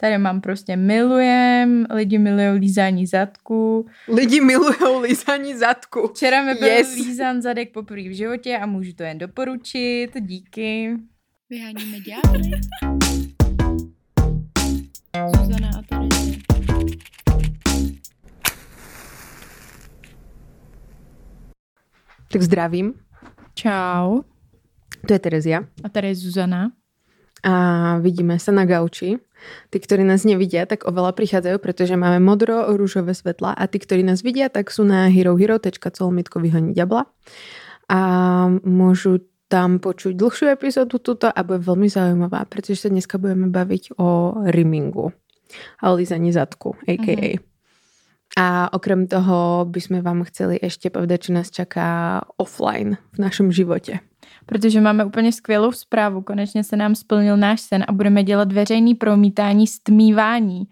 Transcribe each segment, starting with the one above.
Tady mám prostě milujem, lidi milují lízání zadku. Lidi milují lízání zadku. Včera mi byl yes. lízán zadek poprvé v životě a můžu to jen doporučit. Díky. Vyháníme ďábly. Zuzana a Terezie. Tak zdravím. Čau. To je Terezia. A tady je Zuzana. A vidíme sa na gauči. Tí, ktorí nás nevidia, tak oveľa prichádzajú, pretože máme modro-rúžové svetla a tí, ktorí nás vidia, tak sú na herohero.colmitko vyhoniť ďabla. A môžu tam počuť dlhšiu epizódu tuto a bude veľmi zaujímavá, pretože sa dneska budeme baviť o rimingu a o lízaní zadku, a.k.a. Mm-hmm. A okrem toho by sme vám chceli ešte povedať, čo nás čaká offline v našom živote protože máme úplně skvělou zprávu. Konečně se nám splnil náš sen a budeme dělat veřejný promítání stmívání,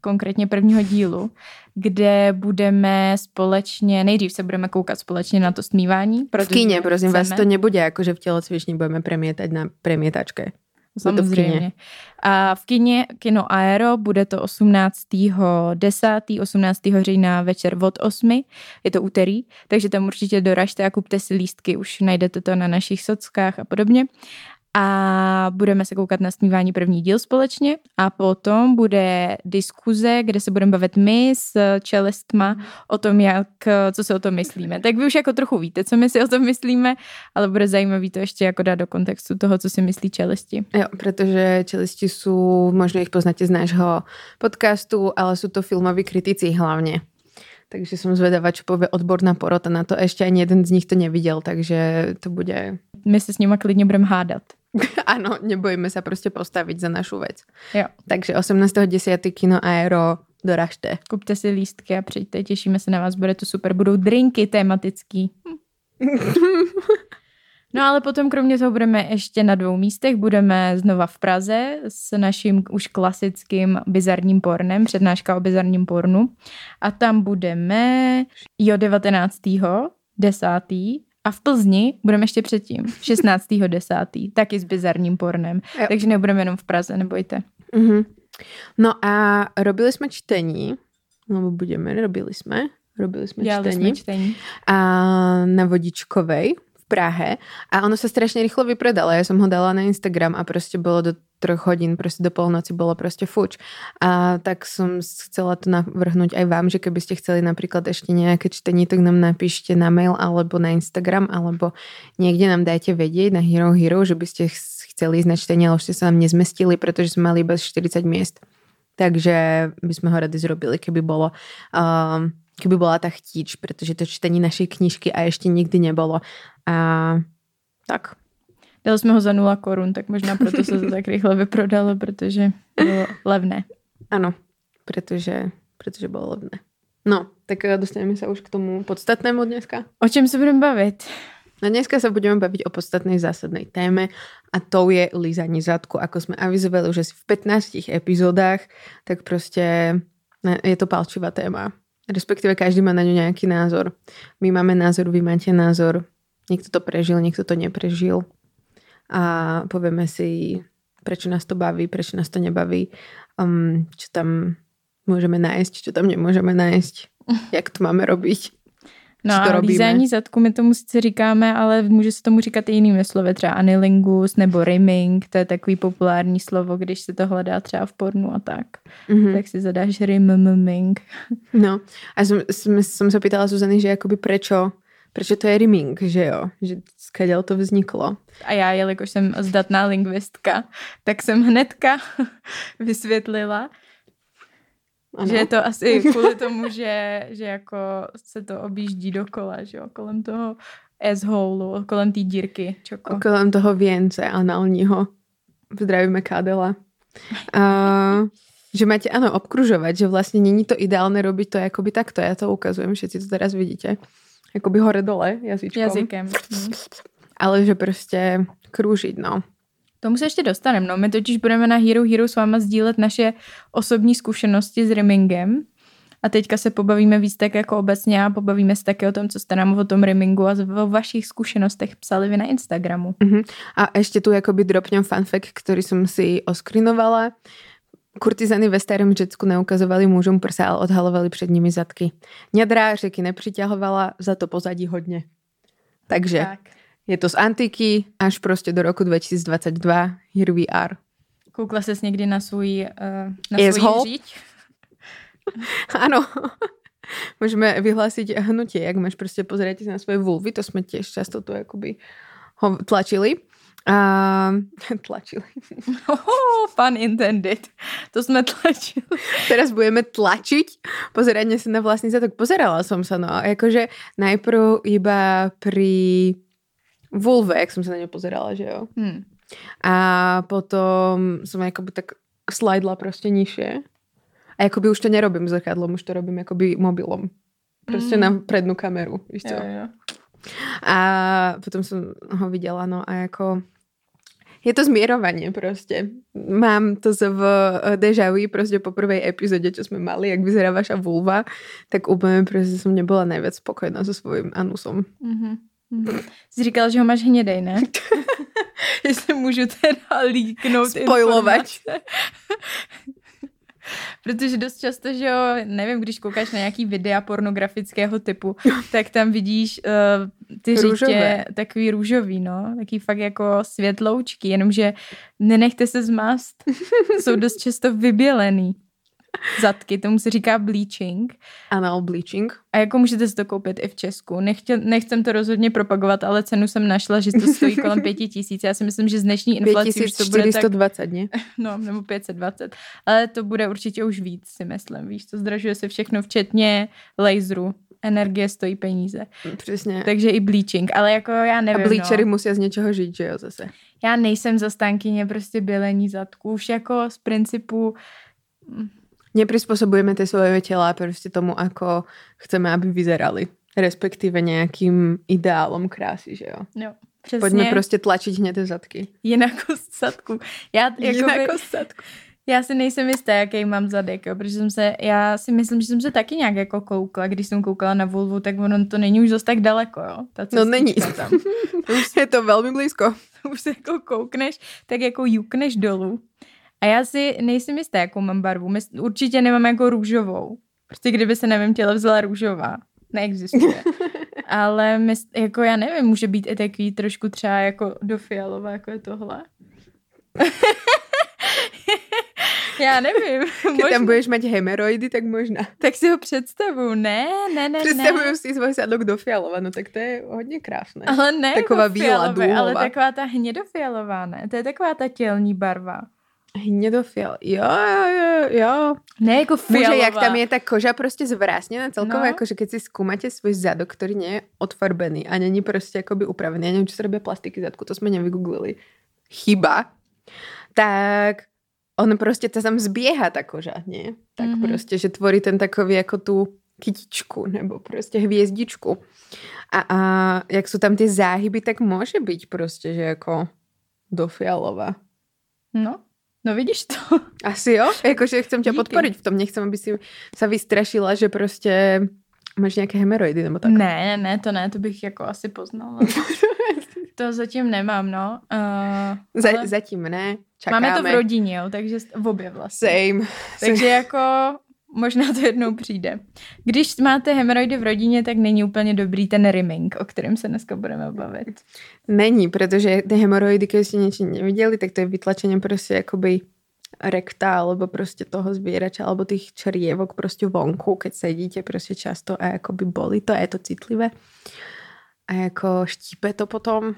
konkrétně prvního dílu, kde budeme společně, nejdřív se budeme koukat společně na to stmívání. V kyně, prosím chceme. vás, to nebude jako, že v tělocvični budeme premietať na premietačke. Samozřejmě. A v kině Kino Aero bude to 18. 10. 18. října večer od 8. Je to úterý, takže tam určitě doražte a kupte si lístky, už najdete to na našich sockách a podobně a budeme se koukat na smívání první díl společně a potom bude diskuze, kde se budeme bavit my s čelestma o tom, jak, co si o tom myslíme. Tak vy už jako trochu víte, co my si o tom myslíme, ale bude zajímavý to ještě jako dát do kontextu toho, co si myslí čelisti. Jo, protože čelisti jsou, možná jich poznáte z nášho podcastu, ale jsou to filmoví kritici hlavně. Takže som zvedavá, čo povie odborná porota na to. Ešte ani jeden z nich to neviděl, takže to bude... My se s nimi klidně budeme hádat. Áno, nebojíme sa proste postaviť za našu vec. Jo. Takže 18.10. kino Aero doražte. Kupte si lístky a přijďte, těšíme se na vás, bude to super. Budou drinky tematický. No ale potom kromě toho budeme ještě na dvou místech. Budeme znova v Praze s naším už klasickým bizarním pornem, přednáška o bizarním pornu. A tam budeme jo 19. 10. A v Plzni budeme ještě předtím, 16.10. taky s bizarním pornem. Jo. Takže nebudeme jenom v Praze, nebojte. Mm-hmm. No a robili jsme čtení, nebo budeme, robili jsme, robili jsme Dělali čtení. Jsme čtení. A na Vodičkovej Prahe a ono sa strašne rýchlo vypredalo. Ja som ho dala na Instagram a proste bolo do troch hodín, proste do polnoci bolo proste fuč. A tak som chcela to navrhnúť aj vám, že keby ste chceli napríklad ešte nejaké čtení, tak nám napíšte na mail alebo na Instagram, alebo niekde nám dajte vedieť na Hero Hero, že by ste chceli ísť na čtenie, ale už ste sa nám nezmestili, pretože sme mali iba 40 miest. Takže by sme ho rady zrobili, keby bolo um, keby bola tá chtíč, pretože to čtení našej knižky a ešte nikdy nebolo. A tak. Dali jsme ho za 0 korun, tak možná proto se to tak rychle vyprodalo, protože bylo levné. Ano, protože, protože bylo levné. No, tak eh, dostaneme se už k tomu podstatnému dneska. O čem se budeme bavit? No dneska sa budeme baviť o podstatnej zásadnej téme a to je lízanie zadku. Ako sme avizovali už asi v 15 epizódach, tak prostě je to palčivá téma. Respektíve každý má na ňu nejaký názor. My máme názor, vy máte názor. Niekto to prežil, niekto to neprežil. A povieme si, prečo nás to baví, prečo nás to nebaví, um, čo tam môžeme nájsť, čo tam nemôžeme nájsť, jak to máme robiť. No a lízání zadku my tomu sice říkáme, ale může se tomu říkat i jinými slovy, třeba anilingus nebo rimming, to je takový populární slovo, když se to hledá třeba v pornu a tak. Mm-hmm. Tak si zadáš rimming. No a jsem, jsem, jsem se pýtala Zuzany, že jakoby prečo, prečo to je rimming, že jo, že skáďal to vzniklo. A já, jelikož jsem zdatná lingvistka, tak jsem hnedka vysvětlila, ano. Že je to asi kvůli tomu, že, že jako se to objíždí dokola, že jo, kolem toho asshole, kolem té dírky. Čoko. Kolem toho věnce analního. Zdravíme Kádela. Uh, že máte, ano, obkružovat, že vlastně není to ideálne robiť to jakoby takto. Já to ukazujem, všetci to teraz vidíte. Jakoby hore dole jazyčkom. Jazykem. Hm. Ale že prostě kružit, no. Tomu se ještě dostaneme. No, my totiž budeme na Hero Hero s váma sdílet naše osobní zkušenosti s rimmingem. A teďka se pobavíme víc tak jako obecně a pobavíme se také o tom, co jste nám o tom rimingu a o vašich zkušenostech psali vy na Instagramu. Uh-huh. A ještě tu jakoby dropňam fact, který jsem si oskrinovala. Kurtizany ve starém Řecku neukazovali mužům prsa, ale odhalovali před nimi zadky. Ňadra řeky nepřiťahovala, za to pozadí hodně. Takže Tak. Je to z antiky až prostě do roku 2022. Here we are. Koukla ses někdy na svůj, uh, na Asshole? svůj? Ano. Můžeme vyhlásit hnutí, jak máš prostě pozerať na svoje vulvy, to jsme těž často to jakoby ho tlačili. A, tlačili. Oh, fun intended. To jsme tlačili. Teraz budeme tlačiť pozeranie sa na vlastný zadok. Pozerala som sa, no. Akože najprv iba pri vulve, jak som sa na ňu pozerala, že jo. Hmm. A potom som akoby tak slidla prostě nižšie. A jakoby už to nerobím zrkadlom, už to robím jakoby mobilom. Prostě Mm. na prednú kameru, víš co. Jo, jo. A potom som ho viděla, no a jako je to zmierovanie prostě. Mám to z v Deja Vu prostě po prvej epizode, čo sme mali, jak vyzerá vaša vulva, tak úplně prostě som nebola najviac spokojná so svojím anusom. Mhm. Mhm. Jsi říkal, že ho máš hnědej, ne? Jestli můžu teda líknout informace. Protože dost často, že jo, nevím, když koukáš na nějaký videa pornografického typu, tak tam vidíš uh, ty Růžové. řítě takový růžový, no, takový fakt jako světloučky, jenomže nenechte se zmást, jsou dost často vybělený zadky, tomu se říká bleaching Anal bleaching. a jako můžete si to koupit i v Česku. Nechtěl, nechcem to rozhodně propagovat, ale cenu jsem našla, že to stojí kolem pěti tisíc. Já si myslím, že z dnešní inflací už to bude tak, 5420, ne? no, nebo 520. Ale to bude určitě už víc, si myslím. Víš, to zdražuje se všechno, včetně laseru. Energie stojí peníze. Přesně. Takže i bleaching. Ale jako já a nevím, bleachery no. musí z něčeho žít, že jo, zase. Já nejsem zastánkyně prostě bělení zadku. Už jako z principu Neprispôsobujeme tie svoje tela prostě tomu, ako chceme, aby vyzerali. Respektíve nejakým ideálom krásy, že jo. no, přesně Poďme prostě tlačiť hneď ty zadky. jinakost zadku. Já, jakoby, Jinakost zadku. Já si nejsem jistá, jaký mám zadek, jo, protože jsem se, já si myslím, že jsem se taky nějak jako koukla, když jsem koukala na Volvu, tak ono to není už zase tak daleko, jo. Ta No není. Tam. Je to velmi blízko. už se jako koukneš, tak jako jukneš dolů. A já si nejsem jistá, jakou mám barvu. Mys- Určitě nemám jako růžovou. Prostě kdyby se mém těle vzala růžová. Neexistuje. Ale mys- jako já nevím, může být i takový trošku třeba jako do fialová, jako je tohle. já nevím. Keď možná- tam budeš mať hemeroidy, tak možná. Tak si ho představu. Ne, ne, ne, Představuju ne. si svoj zadok do fialova, no tak to je hodně krásné. Ale ne Taková víla fialové, ale taková ta hnědofialová, ne? To je taková ta tělní barva. Hnědofial. Jo, jo, jo, jo. Ne jako fialová. Může, jak tam je ta koža prostě zvrásněná celkovo, No. no. jakože keď si skúmate svůj zadok, který nie je odfarbený a není prostě jakoby upravený, já nevím, čo se robí plastiky zadku, to jsme nevygooglili. Chyba. Tak on prostě to tam zběhá ta koža, nie? Tak Mhm. mm-hmm. prostě, že tvorí ten takový jako tu kytičku nebo prostě hvězdičku. A, a jak jsou tam ty záhyby, tak může být prostě, že jako do fialova. No, no vidíš to. Asi jo, jakože chcem tě Díky. podporit v tom, nechcem, aby si se vystrašila, že prostě máš nějaké hemeroidy nebo tak. Ne, ne, to ne, to bych jako asi poznala. to zatím nemám, no. Uh, Za, ale Zatím ne, čakáme. máme to v rodině, jo, takže v obě vlastně. Same. Takže jako možná to jednou přijde. Když máte hemoroidy v rodině, tak není úplně dobrý ten rimming, o kterém se dneska budeme bavit. Není, protože ty hemoroidy, když ste niečo nevideli, tak to je vytlačenie prostě jakoby rekta, alebo prostě toho zbierača, alebo tých črievok prostě vonku, keď sedíte prostě často a jakoby boli to a je to citlivé. A jako štípe to potom.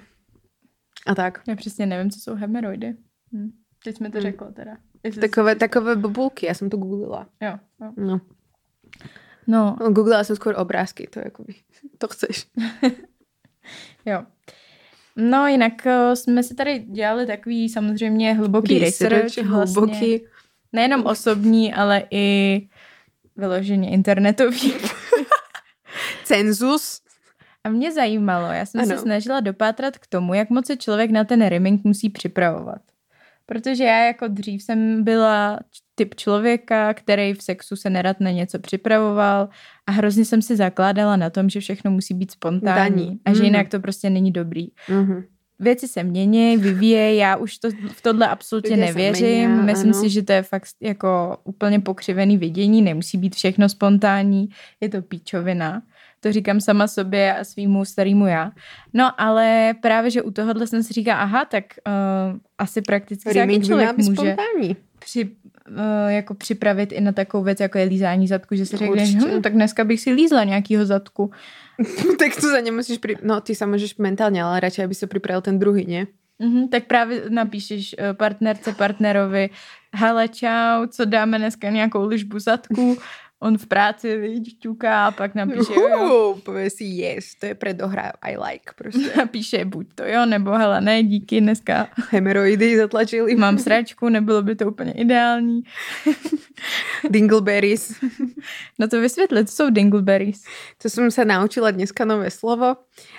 A tak. Já přesně nevím, co jsou hemoroidy. Hm. Teď jsme to Hm. řekla teda. Takové, takové bobulky, já jsem to googlila. Jo, jo. No. No, No, googlila jsem skôr obrázky, to jakoby, to chceš. jo. No, jinak eh, jsme si tady dělali takový samozřejmě hluboký research, vlastně, hluboký. nejenom osobní, ale i vyloženě internetový. Cenzus. A mě zajímalo, já jsem ano. se snažila dopátrat k tomu, jak moc se člověk na ten rimming musí připravovat. Protože já jako dřív jsem byla typ člověka, který v sexu se nerad na něco připravoval a hrozně jsem si zakládala na tom, že všechno musí být spontánní Daní. a že Mhm. jinak to prostě není dobrý. Mhm. věci se mění, vyvíjejí, já už to, v tohle absolutně Lidé nevěřím. mění, Myslím ano. si, že to je fakt jako úplně pokřivený vidění, nemusí být všechno spontánní, je to píčovina. To říkám sama sobě a svýmu starýmu já. No ale právě, že u tohohle jsem si říká, aha, tak uh, asi prakticky se jaký člověk může spontánní. při, uh, jako připravit i na takovou věc, jako je lízání zadku, že si řekneš, Určitě. hm, tak dneska bych si lízla nějakýho zadku. tak to sa nemusíš pri... No, ty sa môžeš mentálne, ale radšej, aby sa pripravil ten druhý, nie? Mhm, tak právě napíšeš eh, partnerce, partnerovi, hele čau, co dáme dneska nějakou ližbu zadku, on v práci, vidíš, ťuká a pak napíše, jo, jo. Povie si yes, to je predohra, I like prostě. napíše buď to jo, nebo hele ne, díky, dneska Hemeroidy zatlačili. mám sračku, nebylo by to úplně ideální. Dingleberries. No to vysvětlit, co jsou dingleberries. To som sa naučila dneska nové slovo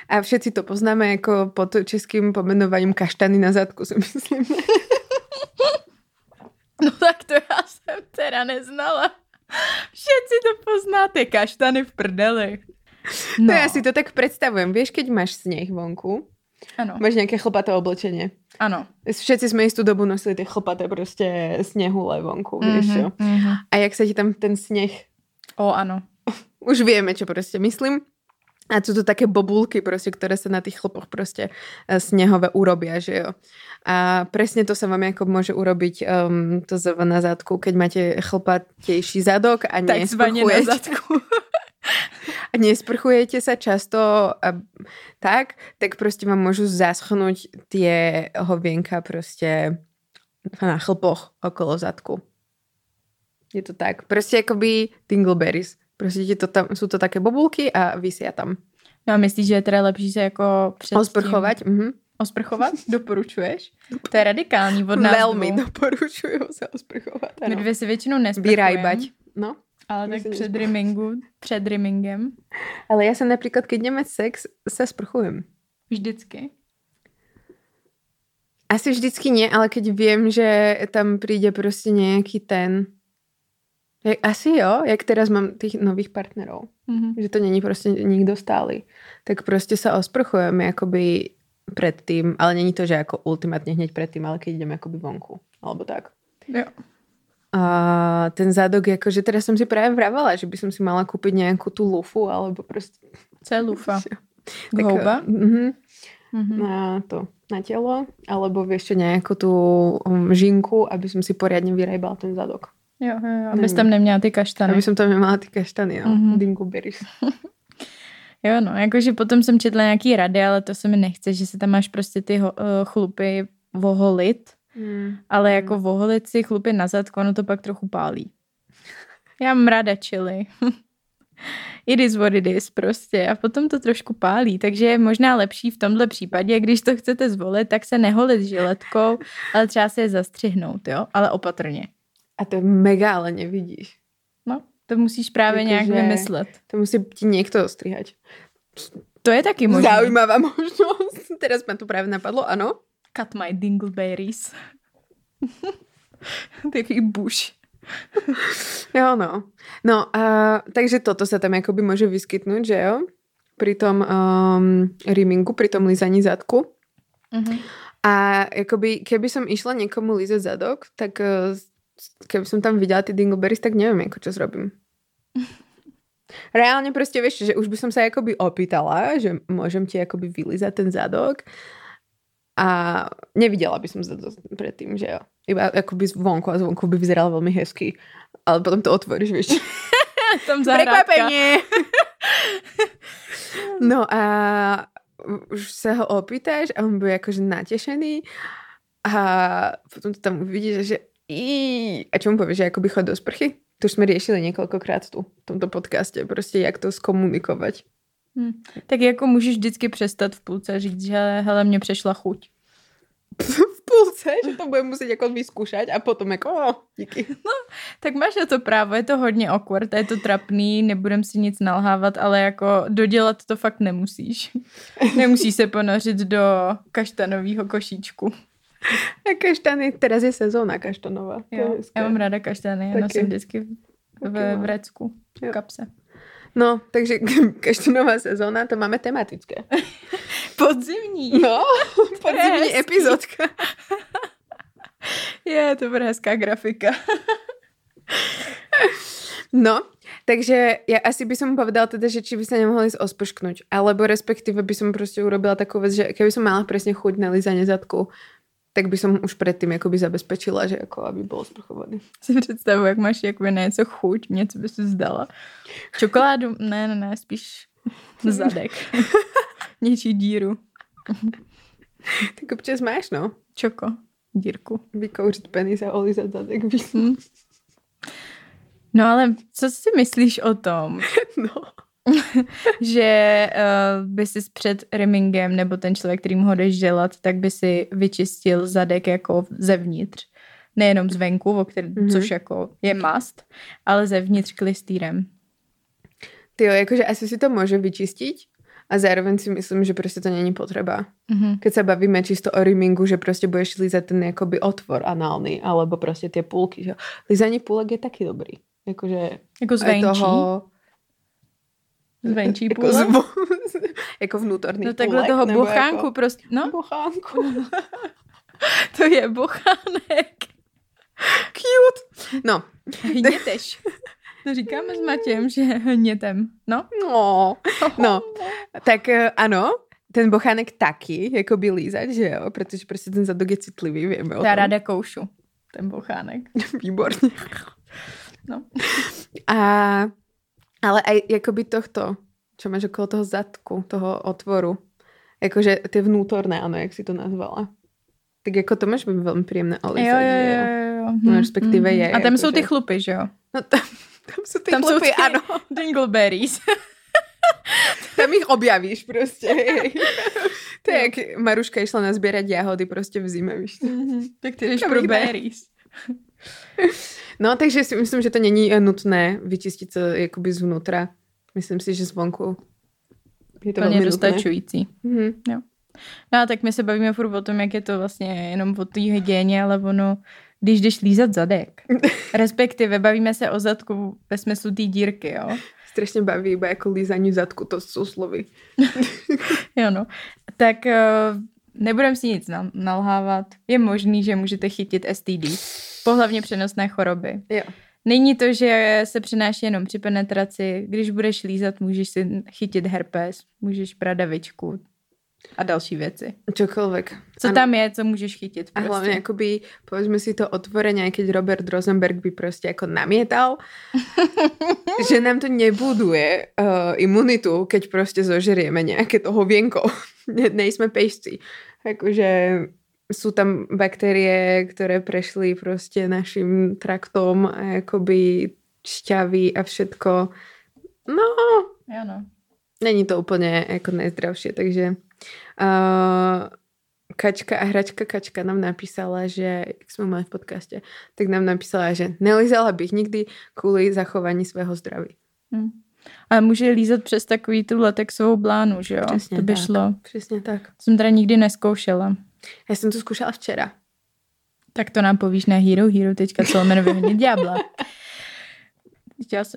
a všetci to poznáme jako pod českým pomenovaním kaštany na zadku, si myslím. No tak to já jsem teda neznala. Všetci to poznáte, kaštany v prdeli. No. ja si to tak predstavujem. Vieš, keď máš sneh vonku, ano, máš nejaké chlpaté oblečenie. ano. Všetci sme istú dobu nosili tie chlpaté prostě snehule vonku, vieš čo? Mhm, mhm. A jak sa ti tam ten sneh O, ano. už vieme, čo proste myslím. A sú to také bobulky, proste, ktoré sa na tých chlpoch proste eh, snehové urobia, že jo. A presne to sa vám ako môže urobiť um, to ZV na zadku, keď máte chlpatejší zadok a Takzvaně na zadku. a nesprchujete sa často a tak, tak proste vám môžu zaschnúť tie hovienka proste na chlpoch okolo zadku. Je to tak. Proste akoby dingleberries. Prostě ti to tam, sú to také bobulky a vysia tam. No a myslíš, že je teda lepší se jako před Osprchovať? Tím... Mhm. Osprchovat? Doporučuješ? To je radikální od nás Veľmi dvou. doporučuju sa osprchovat. My Ano. dvě si většinou nesprchujeme. No. Ale tak před rimingu, před rimingem. Ale ja sa napríklad, keď ideme sex, sa sprchujem. Vždycky. Asi vždycky nie, ale keď viem, že tam príde prostě nejaký ten... Jak, asi jo, jak teraz mám tých nových partnerov. Mhm. Že to není prostě nikdo stály. Tak prostě sa osprchujeme akoby predtým, ale není to, že ako ultimátne hneď predtým, ale keď ideme akoby vonku. Alebo tak. Jo. A ten zadok, akože teraz som si práve vravala, že by som si mala kúpiť nejakú tú lufu, alebo prostě... Co je lufa? Tak, Houba? Mhm, Mhm. na to, na telo, alebo čo, nejakú tú um, žinku, aby som si poriadne vyrajbala ten zadok. Jo, jo, jo, abys tam neměla ty kaštany. Aby som tam nemala ty kaštany, no. Mhm. Dingleberries. Jo, no, jakože potom jsem četla nějaký rady, ale to se mi nechce, že se tam máš prostě ty ho, uh, chlupy voholit, Mm. ale jako voholit si chlupy na zadku, ono to pak trochu pálí. Já mám ráda chili. it is what it is prostě a potom to trošku pálí, takže je možná lepší v tomhle případě, když to chcete zvolit, tak se neholit žiletkou, ale třeba se je zastřihnout, jo, ale opatrně. A to je mega, ale nevidíš. No, to musíš právě Jakože- nějak vymyslet. To musí ti niekto ostrihať. To je taky možné. Zaujímavá možnosť. Teraz ma to práve napadlo, ano. Cut my dingleberries. Taký buš. Jo, no. No, a, takže toto sa tam akoby môže vyskytnúť, že jo? Pri tom um, rimingu, pri tom lizaní zadku. Mhm. A akoby, keby som išla niekomu lízať zadok, tak uh, keby som tam videla ty dingleberries, tak neviem, ako čo zrobím. Reálne proste vieš, že už by som sa akoby opýtala, že môžem ti akoby vylizať ten zadok a nevidela by som zadok predtým, že jo. Iba akoby zvonku a zvonku by vyzeral veľmi hezky. Ale potom to otvoríš, vieš. Tam zahrádka. Prekvapenie! No a už sa ho opýtaš a on bude akože natešený a potom to tam uvidíš, že í, a čo mu povieš, že akoby chod do sprchy? To už sme riešili niekoľkokrát tu, v tomto podcaste, prostě jak to skomunikovať. Hm. Tak jako můžeš vždycky přestat v půlce říct, že hele, mě přešla chuť. v půlce, že to bude muset jako vyskúšať a potom jako, oh, díky. Tak máš na to právo, je to hodně awkward, je to trapný, nebudem si nic nalhávat, ale jako dodělat to fakt nemusíš. Nemusíš se ponořit do kaštanového košíčku. A kaštany, teraz je sezóna kaštanová. Jo, já mám ráda kaštany, já nosím vždycky v vrecku, v kapse. No, takže každá nová sezóna to máme tematické. Podzimní. No, podzimní epizodka. Je, to bude hezká grafika. No, takže ja asi by som povedala teda, že či by sa nemohli ísť ospršknúť, alebo respektíve by som proste urobila takú vec, že keby som mala presne chuť na lízanie zadku, tak by som už předtím jakoby zabezpečila, že jako aby byl sprchovaný. Si představu, jak máš jakoby na něco chuť, něco by si zdala. Čokoládu? Ne, ne, ne, spíš zadek. Něčí díru. tak občas máš, no. Čoko, dírku. Vykouřit penis a olizat zadek. Hmm. No ale co si myslíš o tom? no. že uh, by si před rimingem nebo ten člověk, kterým ho jdeš dělat, tak by si vyčistil zadek jako zevnitř. Nejenom zvenku, o který, mm-hmm. což jako je must, ale zevnitř klistýrem. Ty jo, jakože asi si to může vyčistit, a zároveň si myslím, že prostě to není potřeba. Mm-hmm. Keď se bavíme čisto o rimingu, že prostě budeš lízat ten jakoby otvor análny, alebo prostě ty půlky. Že? Lízanie půlek je taky dobrý. Jakože jako zvenčí? Toho, Zvenčí jako půlek? Jako, zvo, jako vnútorný No takhle půlek, toho bochánku jako... prostě. No. Bochánku. to je bochánek. Cute. No. Hněteš. To říkáme s Matějem, že hnětem. No. No. No. Tak eh, ano, ten bochánek taky, jako by lízat, že jo? Protože prostě ten zadok je citlivý, víme. Já ráda koušu ten bochánek. Výborně. No. A ale aj jakoby tohto, čo máš okolo toho zadku, toho otvoru, jakože ty vnútorné, ano, jak si to nazvala. Tak jako to máš být velmi příjemné olizat, jo, jo, jo, jo. No, respektive je. A tam jako, jsou ty chlupy, že jo? No tam, tam jsou ty tam chlupy, jsou ty ano. Dingleberries. tam ich objavíš prostě. to je jak Maruška išla nazbírat jahody prostě v zime, víš. Mm-hmm. Tak ty jdeš pro berries. No, takže si myslím, že to není eh, nutné vyčistit se jakoby zvnútra. Myslím si, že zvonku je to velmi dostačující. Mm-hmm. Jo. No a tak my se bavíme furt o tom, jak je to vlastně jenom o té hygieně, ale ono, když jdeš lízat zadek, respektive bavíme se o zadku ve smyslu té dírky, jo. Strašně baví, iba jako lízání zadku, to jsou slovy. jo no, tak uh, nebudem si nic nalhávat. Je možný, že můžete chytit STD pohlavně přenosné choroby. Jo. Není to, že se přináší jenom při penetraci. Když budeš lízat, můžeš si chytit herpes, můžeš bradavičku a další věci. Čokoliv. Co ano. tam je, co můžeš chytit? Prostě. A hlavně, jakoby, povedzme si to otvoreně, keď Robert Rosenberg by prostě jako namietal, že nám to nebuduje uh, imunitu, keď prostě zožerieme nějaké to hověnko. ne, nejsme pejšci. Jakože sú tam baktérie, ktoré prešli prostě naším traktom a jakoby šťavy a všetko. No, ano. není to úplně jako nejzdravší, takže uh, Kačka a hračka Kačka nám napísala, že, jak jsme mali v podcaste, tak nám napísala, že nelizala bych nikdy kvůli zachování svého zdraví. Hmm. A může lízat přes takový tu latexovou blánu, že jo? Přesně to by tak. šlo. Přesně tak. Jsem teda nikdy neskoušela. Já jsem to zkoušela včera. Tak to nám povíš na Hero Hero teďka, co jmenuje vyhodnit ďábla.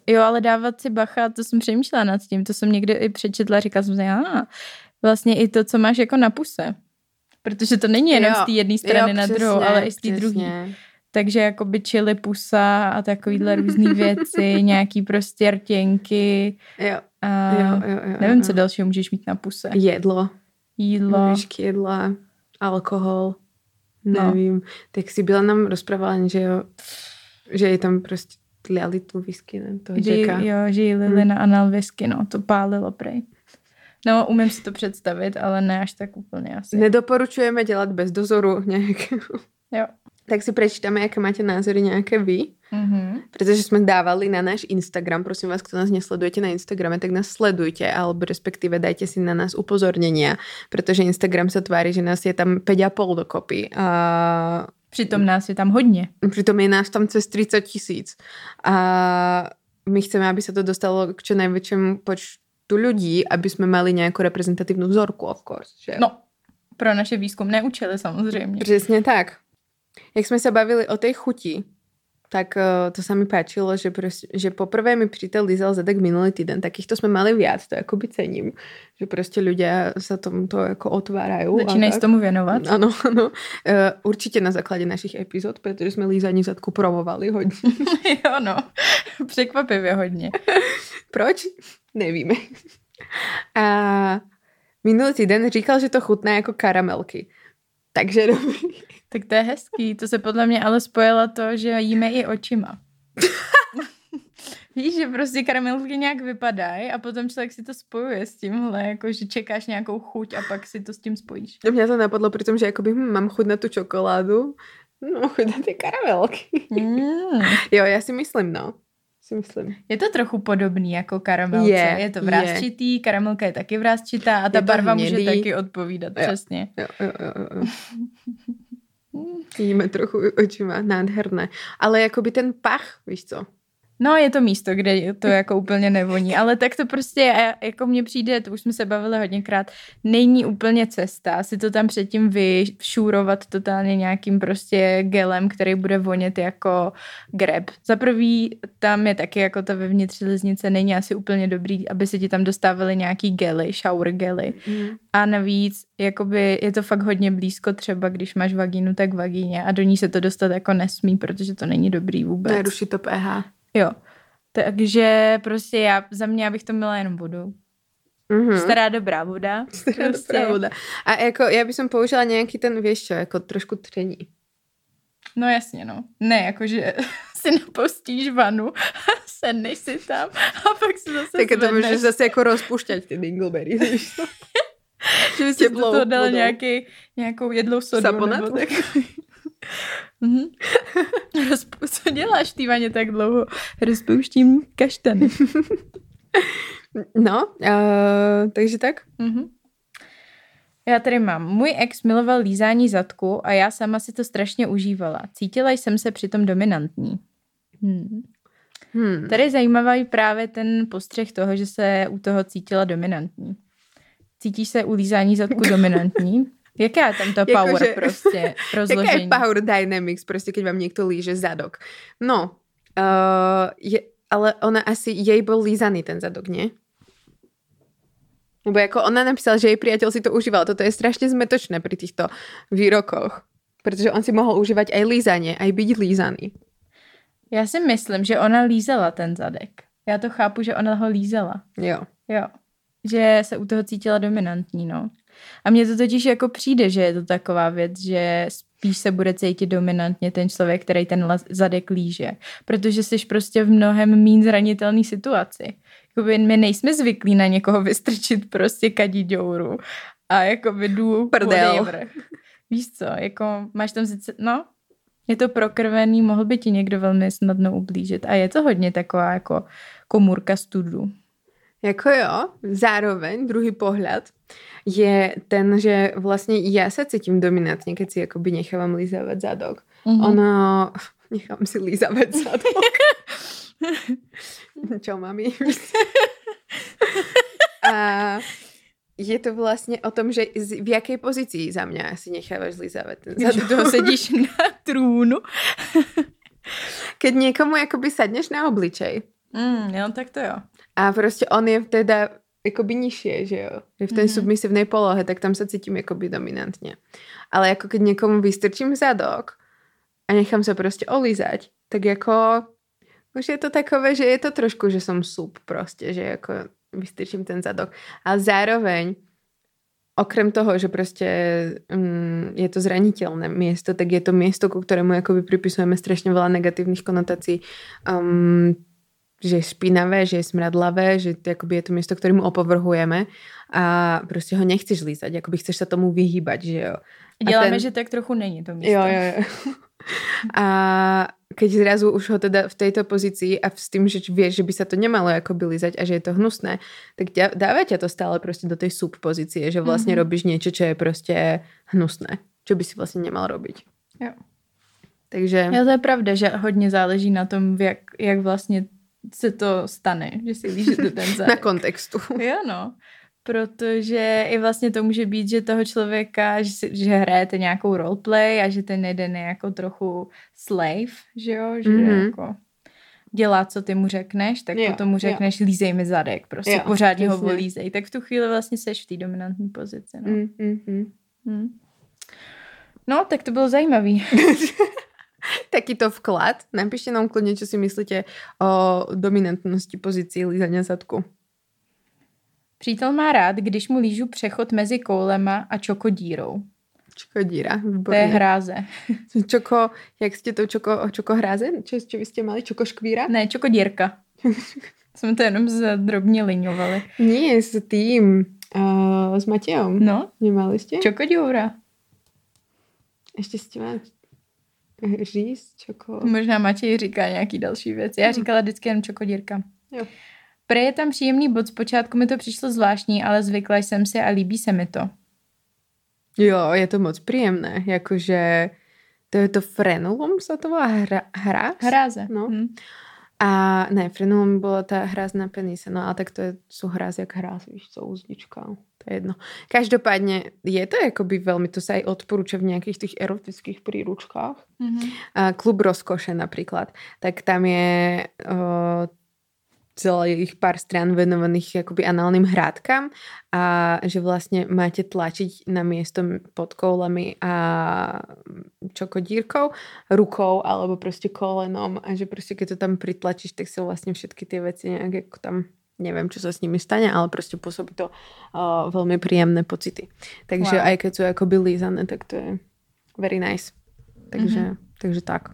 Jo, ale dávat si bacha, to jsem přemýšlela nad tím, to jsem někdy i přečetla, říkala jsem si, a vlastně i to, co máš jako na puse. Protože to není jenom jo, z té jedné strany jo, na druhou, ale i z té druhé. Takže jako by čili pusa a takovýhle různé věci, nějaký prostě rtěnky. Jo. A jo, jo, jo, nevím, jo. co dalšího můžeš mít na puse. Jedlo. Jídlo. Jedla, alkohol, no. nevím. Tak si byla nám rozprávala, že jo, že je tam prostě tliali tu whisky, ne? Toho že, jo, že jí lili hmm. na anal whisky, no, to pálilo prej. No, umím si to představit, ale ne až tak úplně asi. Nedoporučujeme dělat bez dozoru nějak. Jo tak si prečítame, jaké máte názory nějaké vy. Mm-hmm. Protože jsme dávali na náš Instagram, prosím vás, kdo nás nesledujete na Instagrame, tak nás sledujte, alebo respektíve dajte si na nás upozornění, protože Instagram se tváří, že nás je tam 5,5 dokopy. A... Přitom nás je tam hodně. Přitom je nás tam cez 30 tisíc. A my chceme, aby se to dostalo k čo největšímu počtu lidí, aby jsme mali nějakou reprezentativní vzorku, of course. Že? No, pro naše výzkumné účely samozřejmě. Přesně tak jak jsme se bavili o té chuti, tak uh, to sa mi páčilo, že, proste, že poprvé mi prítel lízal zadek minulý týden. Takýchto sme mali viac, to akoby cením. Že proste ľudia sa tomuto ako otvárajú. Začínají s tomu věnovat. Áno, áno. Uh, určite na základe našich epizód, pretože sme lízanie zadku promovali hodně. jo, no. Překvapivě hodně. Proč? Nevíme. A minulý týden říkal, že to chutná jako karamelky. Takže dobrý. Tak to je hezký. To se podle mě ale spojilo to, že jíme i očima. Víš, že prostě karamelky nějak vypadají a potom člověk si to spojuje s tímhle, jako že čekáš nějakou chuť a pak si to s tím spojíš. Mě to napadlo při tom, že jakoby, hm, mám chuť na tu čokoládu, no chuť na ty karamelky. Mm. jo, já si myslím, no. Si myslím. Je to trochu podobný jako karamelce. Je, je to vrázčitý, je. karamelka je taky vrázčitá a ta barva hnědý. může taky odpovídat, jo. přesně. Jo, jo, jo, jo. Vidíme trochu očima, nádherné. Ale jakoby ten pach, víš co, No, je to místo, kde to jako úplně nevoní, ale tak to prostě, jako mně přijde, to už jsme se bavili hodněkrát, není úplně cesta si to tam předtím vyšůrovat totálně nějakým prostě gelem, který bude vonět jako greb. Za prvý, tam je taky jako ta vevnitř liznice není asi úplně dobrý, aby se ti tam dostávaly nějaký gely, shower gely. Mm. A navíc, jakoby je to fakt hodně blízko třeba, když máš vagínu, tak vagíně a do ní se to dostat jako nesmí, protože to není dobrý vůbec. Neruší to pH. Jo. Takže prostě já, za mě, abych to měla jenom vodu. Mm-hmm. Stará dobrá voda. Stará prostě. dobrá voda. A jako já bych použila nějaký ten, víš čo, jako trošku tření. No jasně, no. Ne, jakože si napostíš vanu a sedneš si tam a pak si zase Tak to můžeš zase jako rozpušťat ty dingleberry, víš to? že bys do toho dal nějaký, nějakou jedlou sodu. Saponat? Nebo tak. Mm-hmm. Co děláš ty vaně tak dlouho? Rozpouštím kaštany. no, uh, takže tak. Mm-hmm. Já tady mám. Můj ex miloval lízání zadku a já sama si to strašně užívala. Cítila jsem se přitom dominantní. Hmm. Hmm. Tady je zajímavý právě ten postřeh toho, že se u toho cítila dominantní. Cítíš se u lízání zadku dominantní? Jaká je tam ta jako, power že, prostě rozložení? Jaká je power dynamics prostě, keď vám někdo líže zadok? No, uh, je, ale ona asi, jej byl lízaný ten zadok, ne? Nebo jako ona napísala, že jej priateľ si to užíval. Toto je strašně zmetočné pri týchto výrokoch. Protože on si mohl užívat aj lízanie, aj byť lízaný. Já si myslím, že ona lízala ten zadek. Já to chápu, že ona ho lízala. Jo. Jo. Že se u toho cítila dominantní, no. A mně to totiž jako přijde, že je to taková věc, že spíš se bude cítit dominantně ten člověk, který ten zadek líže. Protože jsi prostě v mnohem méně zranitelné situaci. Jakoby my nejsme zvyklí na někoho vystrčit prostě kadiďouru a jako jdu Prdel. Víš co, jako máš tam sice, no, je to prokrvený, mohl by ti někdo velmi snadno ublížit a je to hodně taková jako komůrka studu. Jako jo, zároveň druhý pohled je ten, že vlastně já se cítím dominantně, keď si jakoby nechávám lízavať zadok. Mm-hmm. Ono, nechám si lízavať zadok. Čo, mami? A je to vlastně o tom, že v jaké pozici za mě si necháváš lízavať ten zadok. toho sedíš na trůnu. Keď někomu jakoby sadneš na obličej. Mm, jo, tak to jo. A prostě on je teda jakoby nižšie, že jo. Že v té mm-hmm. submisivnej polohe, tak tam se cítím jakoby dominantně. Ale jako keď někomu vystrčím zadok a nechám se prostě olízať, tak jako už je to takové, že je to trošku, že som sub prostě, že jako vystrčím ten zadok. A zároveň okrem toho, že prostě um, je to zraniteľné miesto, tak je to miesto, ku ktorému jakoby pripisujeme strašne veľa negatívnych konotací. Um, že je špinavé, že je smradlavé, že to, jakoby je to město, kterému opovrhujeme a prostě ho nechceš lízať, jakoby chceš se tomu vyhýbať, že jo. Děláme, ten... že tak trochu není to místo. Jo, jo, jo. A keď zrazu už ho teda v této pozici a s tým, že vieš, že by sa to nemalo jakoby lízať a že je to hnusné, tak dáva ťa to stále prostě do tej subpozície, že vlastně mm-hmm. robíš niečo, čo je prostě hnusné, čo by si vlastně nemal robiť. Jo. Takže... Jo, to je pravda, že hodně záleží na tom, jak, jak vlastně se to stane, že si lížete ten zadek. Na kontextu. Jo, no. protože i vlastně to může být, že toho člověka, že, si, že hrajete nějakou roleplay a že ten jeden je jako trochu slave, že jo, že mm-hmm. jako dělá, co ty mu řekneš, tak jo, potom mu řekneš, jo. lízej mi zadek, prostě jo, pořádně ho volízej. Tak v tu chvíli vlastně seš v té dominantní pozici. No. Mm, mm, mm. Hmm. no, tak to bylo zajímavý. Takýto vklad. Napíšte nám klidně, co si myslíte o dominantnosti pozicí lízania zadku. Přítel má rád, když mu lížu přechod mezi koulema a čokodírou. Čokodíra, výborně. To je hráze. Čoko, jak jste to čoko, čoko hráze? Čo, čo vy jste mali? Čokoškvíra? Ne, čokodírka. Jsme to jenom drobně liňovali. Nie, s tým, uh, s Matějom. No. Nemali jste? Čokodíra. Ještě jste mali říz, čoko... Možná Matěj říká nějaký další věc. Já říkala vždycky jen čokodírka. Jo. Pre je tam příjemný bod, zpočátku mi to přišlo zvláštní, ale zvykla jsem si a líbí se mi to. Jo, je to moc příjemné, jakože to je to frenulum sa to volá hra, hráz? Hráze. No. Hmm. A ne, frenulum byla ta hráz na penise, no a tak to je, jsou hráz jak hráz, víš co, uzdička, to je jedno. Každopádně je to jakoby velmi, to se aj odporúča v nějakých těch erotických príručkách. Mm-hmm. Klub rozkoše například, tak tam je uh, celých pár strán venovaných akoby análnym hrádkam a že vlastne máte tlačiť na miesto pod koulami a čokodírkou, rukou alebo prostě kolenom a že prostě keď to tam pritlačíš, tak sa vlastne všetky tie veci nejak jako tam neviem, čo sa s nimi stane, ale prostě pôsobí to uh, veľmi príjemné pocity. Takže wow. aj keď sú akoby lízané, tak to je very nice. Takže, mm-hmm. takže tak.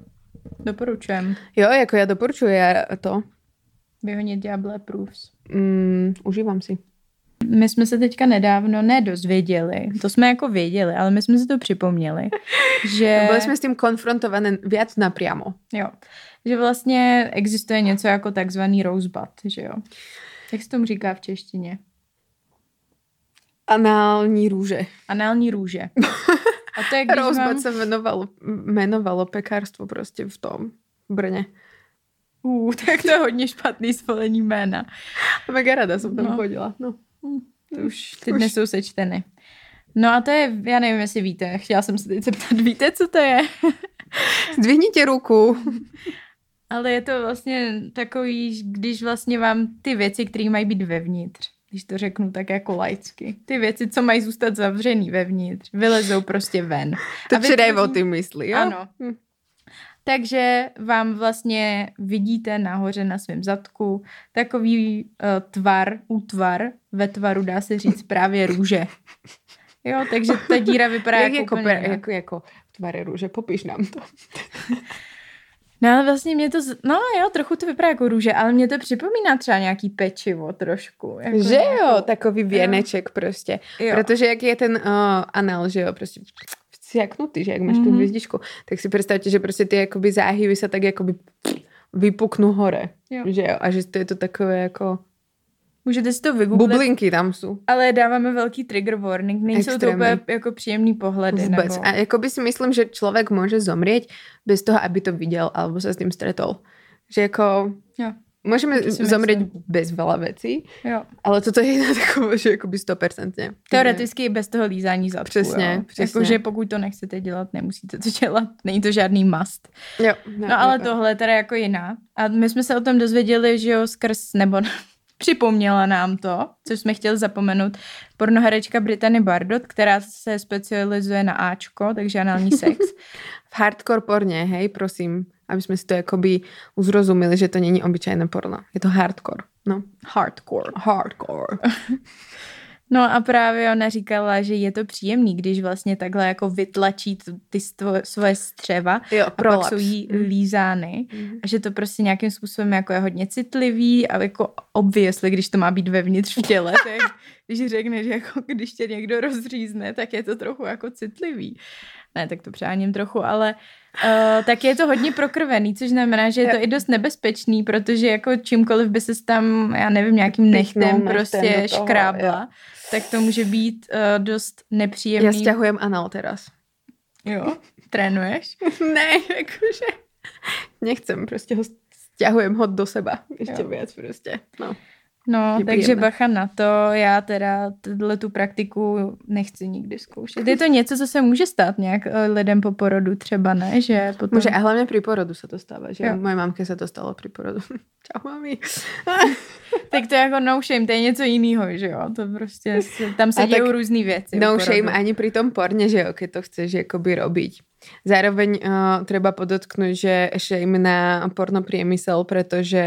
Doporučujem. Jo, jako já doporučuji já to. Vyhonit Diable Proofs. Mm, užívám si. My jsme se teďka nedávno nedozvěděli, to jsme jako věděli, ale my jsme si to připomněli, že... Byli jsme s tím konfrontované víc napriamo. Jo, že vlastně existuje něco jako takzvaný rosebud, že jo. Jak se tomu říká v češtině? Anální růže. Anální růže. A to je, když mám... se jmenovalo, jmenovalo pekárstvo prostě v tom Brně. Uh, tak to je hodně špatný svolení jména. Mega rada jsem tam no. chodila. No. To už ty dnes jsou sečteny. No a to je, já nevím, jestli víte, chtěla jsem se teď zeptat, víte, co to je? Zdvihněte ruku. Ale je to vlastně takový, když vlastně vám ty věci, které mají být vevnitř, když to řeknu tak jako laicky. Ty věci, co mají zůstat zavřený vevnitř, vylezou prostě ven. To o ty myslí, jo? Ano. Hm. Takže vám vlastně vidíte nahoře na svém zadku takový uh, tvar, útvar, ve tvaru dá se říct právě růže. Jo, takže ta díra vypadá Jak jako, jako, jako, jako, jako tvary růže, popiš nám to. No ale vlastně mě to, z... no jo, trochu to vypadá jako růže, ale mě to připomíná třeba nějaký pečivo trošku. Jako že nějakou... jo, takový věneček jo. prostě. Jo. Protože jak je ten uh, anal, že jo, prostě siaknutý, že jak máš mm-hmm. tu mhm. hvězdičku, tak si představte, že prostě ty jakoby záhyby se tak jakoby vypuknou hore. Jo. Že jo? A že to je to takové jako Můžete si to vygooglit. Bublinky tam jsou. Ale dáváme velký trigger warning. Nejsou Extrémně. to úplně jako příjemný pohledy. Vůbec. Nebo... A jako by si myslím, že člověk může zomřít bez toho, aby to viděl alebo se s tím stretol. Že jako... Jo. Můžeme zomřít bez veľa věcí, jo. ale toto je jedna taková, že jakoby 100%. Teoreticky i bez toho lízání zadku. Přesně, jo. přesně. Jakože pokud to nechcete dělat, nemusíte to dělat. Není to žádný must. Jo, no, no ale jo, tohle je teda jako jiná. A my jsme se o tom dozvěděli, že jo, skrz, nebo připomněla nám to, co jsme chtěli zapomenout, pornoherečka Brittany Bardot, která se specializuje na Ačko, takže anální sex. v hardcore porně, hej, prosím aby jsme si to jakoby uzrozumili, že to není obyčejné porno. Je to hardcore. No. Hardcore. Hardcore. No a právě ona říkala, že je to příjemný, když vlastně takhle jako vytlačí ty stvo, svoje střeva jo, a pak jsou jí mm. lízány mm. a že to prostě nějakým způsobem jako je hodně citlivý a jako obvěsli, když to má být vevnitř v těle, tak když řekne, že jako když tě někdo rozřízne, tak je to trochu jako citlivý. Ne, tak to přáním trochu, ale uh, tak je to hodně prokrvený, což znamená, že je to i dost nebezpečný, protože jako čímkoliv by se tam, já nevím, nějakým nechtem prostě toho, škrábla, jo. tak to může být uh, dost nepříjemný. Já stěhujem anal teraz. Jo? Trénuješ? ne, jakože nechcem, prostě ho stěhujem ho do seba ještě jo. věc prostě, no. No, Je takže bacha na to, já teda tuhle tu praktiku nechci nikdy zkoušet. Je to něco, co se může stát nějak eh, lidem po porodu třeba, ne? Že potom... Může, a hlavně pri porodu sa to stáva, že Jo. mojej mamke sa to stalo pri porodu. Čau, mami. Tak to je jako no shame, to je něco jiného, že jo? To prostě, se, tam se tak různé věci. No shame ani pri tom porne, že jo, keď to chceš akoby robiť. Zároveň uh, treba podotknúť, že shame na porno priemysel, pretože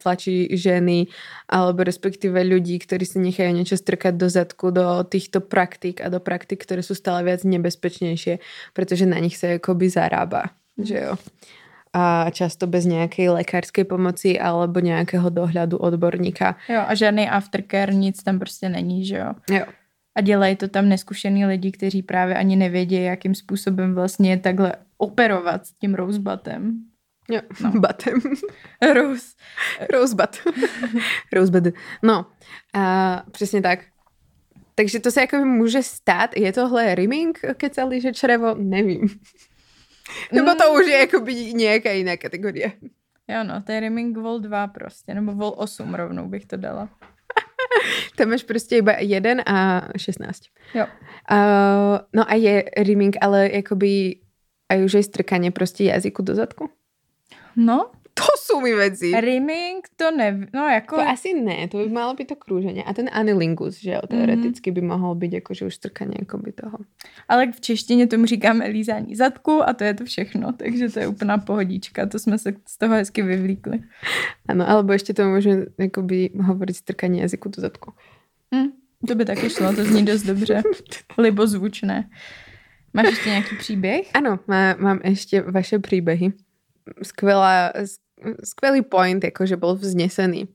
tlačí ženy alebo respektíve ľudí, ktorí si nechajú niečo strkať do zadku, do týchto praktík a do praktík, ktoré sú stále viac nebezpečnejšie, pretože na nich sa akoby zarába, že jo. A často bez nejakej lekárskej pomoci alebo nejakého dohľadu odborníka. Jo, a žádný aftercare, nic tam prostě není, že jo? Jo. A dělají to tam neskušený lidi, kteří právě ani nevědí, jakým způsobem vlastně takhle operovat s tím rosebutem. Jo, No. batem. Rose. Rosebud. Rosebud. No, a přesně tak. Takže to se jako může stát. Je tohle rimming, keď sa líže črevo? Nevím. Nebo to už je jakoby nějaká jiná kategorie. Jo no, to je Rimming Vol 2 prostě, nebo Vol 8 rovnou bych to dala. Tam máš prostě iba 1 a 16. Jo. Uh, no a je rimming, ale jakoby a už je strkanie prostě jazyku do zadku? No, Mi věci. Rimming to ne, no jako... To asi ne, to by malo byť to krúženie. A ten anilingus, že jo, teoreticky by mohol byť akože už strkanie akoby toho. Ale v češtině tomu říkáme lízání zadku a to je to všechno, takže to je úplná pohodička, to jsme se z toho hezky vyvlíkli. Ano, alebo ešte to môžeme akoby hovoriť strkanie jazyku do zadku. Hm, to by taky šlo, to zní dost dobře. Libozvučné. Máš ještě nějaký příběh? Áno, má, mám ešte vaše príbehy. Skvelá, skvelý point, akože bol vznesený.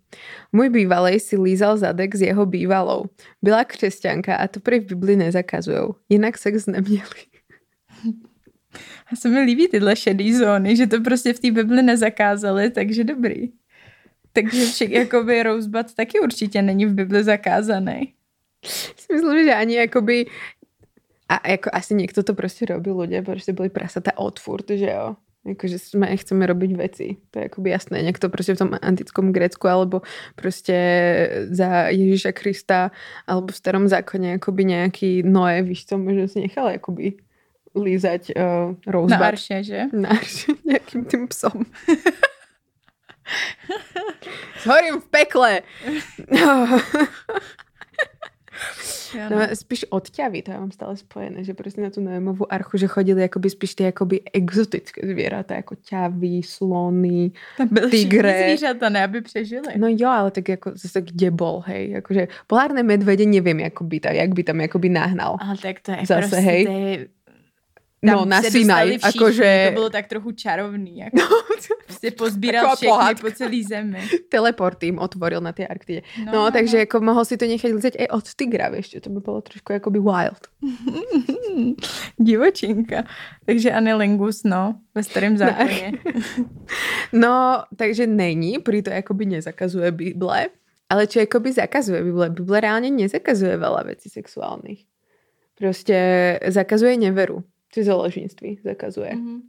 Môj bývalej si lízal zadek s jeho bývalou. Byla křesťanka a to pri v Bibli nezakazujú. Jinak sex neměli. A se mi líbí tyhle šedý zóny, že to prostě v té Bibli nezakázali, takže dobrý. Takže však jakoby Rosebud taky určitě není v Bibli zakázaný. Si myslím, že ani akoby a jako asi niekto to prostě robil ľudia, prostě boli prasatá od furt, že jo. Jakože sme, chceme robiť veci. To je akoby jasné. Niekto prostě v tom antickom Grécku alebo prostě za Ježíša Krista alebo v starom zákone akoby nejaký Noé, víš co, možno si nechal akoby lízať uh, Na Rosebud. Arše, že? Na arše, nejakým tým psom. Zhorím v pekle. No, spíš odťavy, to ja mám stále spojené, že prostě na tu Noémovú archu, že chodili akoby spíš ty akoby exotické zvířata, jako ťavy, slony. Tam byly Tigre. všichni zvířata, ne, aby přežili. No jo, ale tak jako zase kde bol, hej, jakože polárne medvede neviem, ako by tam, jak by tam akoby nahnal. Ale tak to je Zase, prostě, hej. to je, No, na se Sinaj, všichni, akože- To bylo tak trochu čarovný, jako prostě pozbíral všechny pohádka. po celý zemi. teleport im otvoril na tej Arktide. No, No, no, no, takže no. jako mohol si to nechať lizať aj od tigra, vieš, čo, to by bolo trošku akoby wild. Divočinka. Takže anilingus, no, ve starém zákoně. No, takže není, pri to akoby nezakazuje Bible, ale čo akoby zakazuje Bible? Bible reálne nezakazuje veľa vecí sexuálnych. Proste zakazuje neveru. Či zoložníctví zakazuje. Mhm.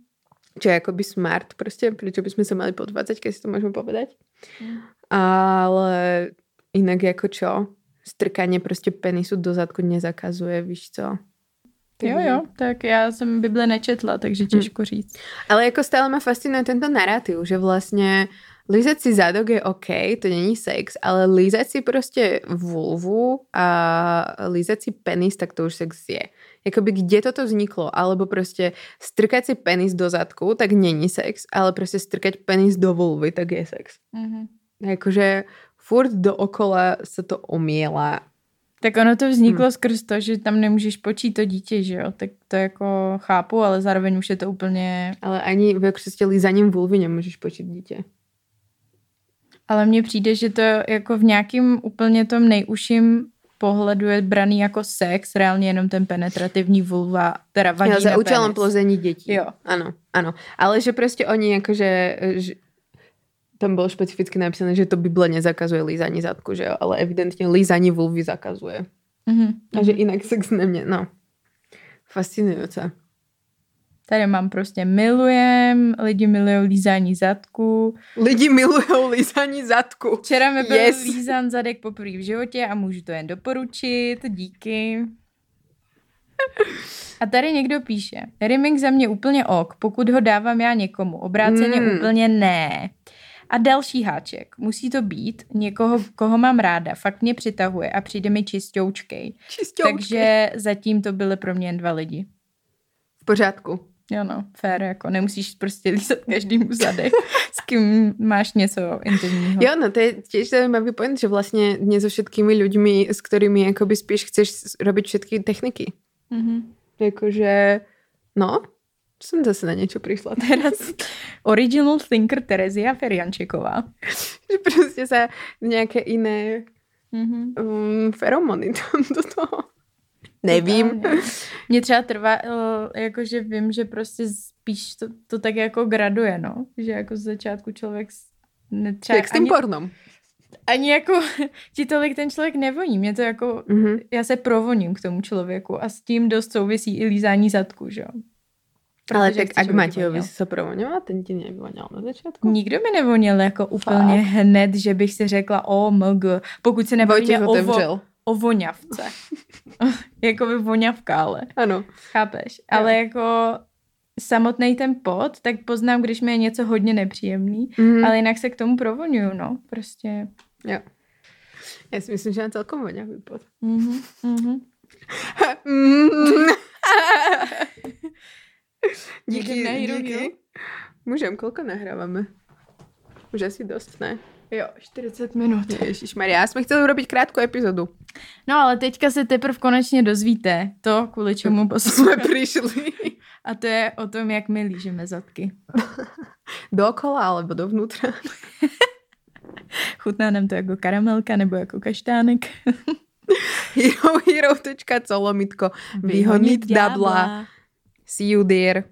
Čo je akoby smart, proste, prečo by sme sa mali podvádzať, keď si to môžeme povedať. Mhm. Ale inak ako čo? Strkanie proste penisu do zadku nezakazuje, víš co? Jo, jo, tak já jsem Bible nečetla, takže těžko říct. Ale jako stále ma fascinuje tento narratív, že vlastně lízať si zadok je OK, to není sex, ale lízať si prostě vulvu a lízať si penis, tak to už sex je. Jakoby kde toto vzniklo? Alebo prostě strkať si penis do zadku, tak není sex, ale prostě strkať penis do vulvy, tak je sex. Mhm. Jakože furt dookola se to omiela. Tak ono to vzniklo Hmm. skrz to, že tam nemůžeš počít to dítě, že jo? Tak to jako chápu, ale zároveň už je to úplně... Ale ani v prostě lízaním vulvy nemůžeš počít dítě. Ale mně přijde, že to jako v nějakým úplně tom nejužším pohledu je braný jako sex, reálně jenom ten penetrativní vulva, teda vagína Jo, za účelem plození dětí. Jo. Ano, ano. Ale že prostě oni jakože, že tam bylo špecificky napísané, že to Bible nezakazuje lízání zadku, že jo, ale evidentně lízání vulvy zakazuje. Mhm. A že jinak sex nemě, no. Fascinující. Tady mám prostě milujem, lidi milují lízání zadku. Lidi milují lízání zadku. Včera mi byl yes. Lízán zadek poprvé v životě a můžu to jen doporučit. Díky. A tady někdo píše, rimming za mě úplně ok, pokud ho dávám já někomu, obráceně Mm. úplně ne. A další háček, musí to být někoho, koho mám ráda, fakt mě přitahuje a přijde mi čistoučkej. Čistěučky. Takže zatím to byly pro mě jen dva lidi. V pořádku. Jo no, fér, jako nemusíš prostě lízat každému zadek, s kým máš něco intimního. Jo, no to je tiež zaujímavý point, že vlastne nie so všetkými ľuďmi, s ktorými akoby spíš chceš robiť všetky techniky. Mhm. Jakože, no, som zase na niečo prišla. Teraz original thinker Terezia Feriančeková. Že proste sa nejaké iné Mhm. um, feromony tam do toho. Nevím. Mně třeba trvá, eh, jakože vím, že prostě spíš to, to tak jako graduje, no. Že jako z začátku člověk s- ne, třeba Jak s tým ani, pornom. ani jako ti tolik ten člověk nevoní. Mě to jako, Mhm. já se provoním k tomu člověku a s tím dost souvisí i lízání zadku, že jo. Ale Protože tak chceš, ak aby ti Matejovi voněl. si sa provoňoval, ten ti nevoňal na začiatku? Nikdo mi nevonil jako úplně Fakt? hned, že bych si řekla o mg, pokud se nebavíme Vojtěch o, vo. O voňavce. jako by voňavka, ale. Ano. Chápeš? Ale jako samotný ten pot, tak poznám, když mi je něco hodně nepříjemný, Mhm. ale jinak se k tomu provoňuju, no. Prostě. Jo. Ja si myslím, že mám celkom voňavý pot. Mhm, mhm. Mm. Díky, díky, Hero. díky. Můžem, kolko nahráváme? Už asi dost, ne? Jo, 40 minut. Ježišmarja, já jsme chtěli urobiť krátkou epizodu. No ale teďka se teprve konečně dozvíte to, kvůli čemu Jsme přišli A to je o tom, jak my lížeme zadky. dokola alebo dovnútra. Chutná nám to jako karamelka nebo jako kaštánek. herohero.co lomitko Vyhonit dabla. See you there.